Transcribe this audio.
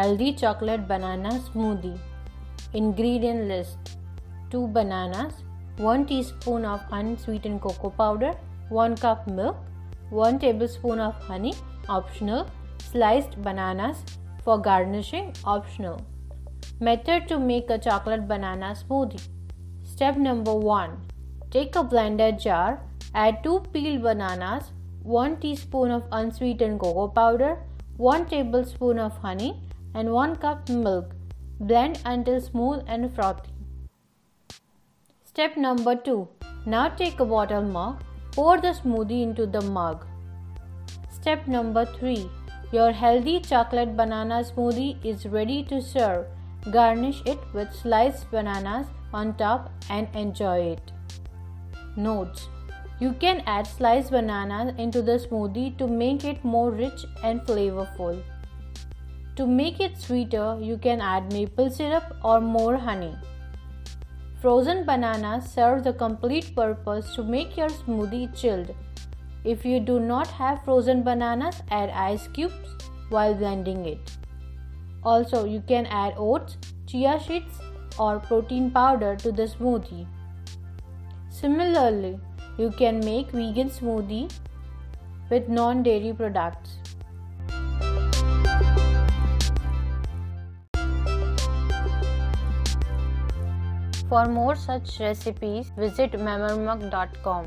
Healthy chocolate banana smoothie. Ingredient list 2 bananas, 1 teaspoon of unsweetened cocoa powder, 1 cup milk, 1 tablespoon of honey, optional, sliced bananas for garnishing, optional. Method to make a chocolate banana smoothie. Step number 1 Take a blender jar, add 2 peeled bananas, 1 teaspoon of unsweetened cocoa powder, 1 tablespoon of honey, and 1 cup milk. Blend until smooth and frothy. Step number 2 Now take a bottle mug, pour the smoothie into the mug. Step number 3 Your healthy chocolate banana smoothie is ready to serve. Garnish it with sliced bananas on top and enjoy it. Notes You can add sliced bananas into the smoothie to make it more rich and flavorful. To make it sweeter, you can add maple syrup or more honey. Frozen bananas serve the complete purpose to make your smoothie chilled. If you do not have frozen bananas, add ice cubes while blending it. Also, you can add oats, chia seeds, or protein powder to the smoothie. Similarly, you can make vegan smoothie with non-dairy products. For more such recipes, visit memormug.com.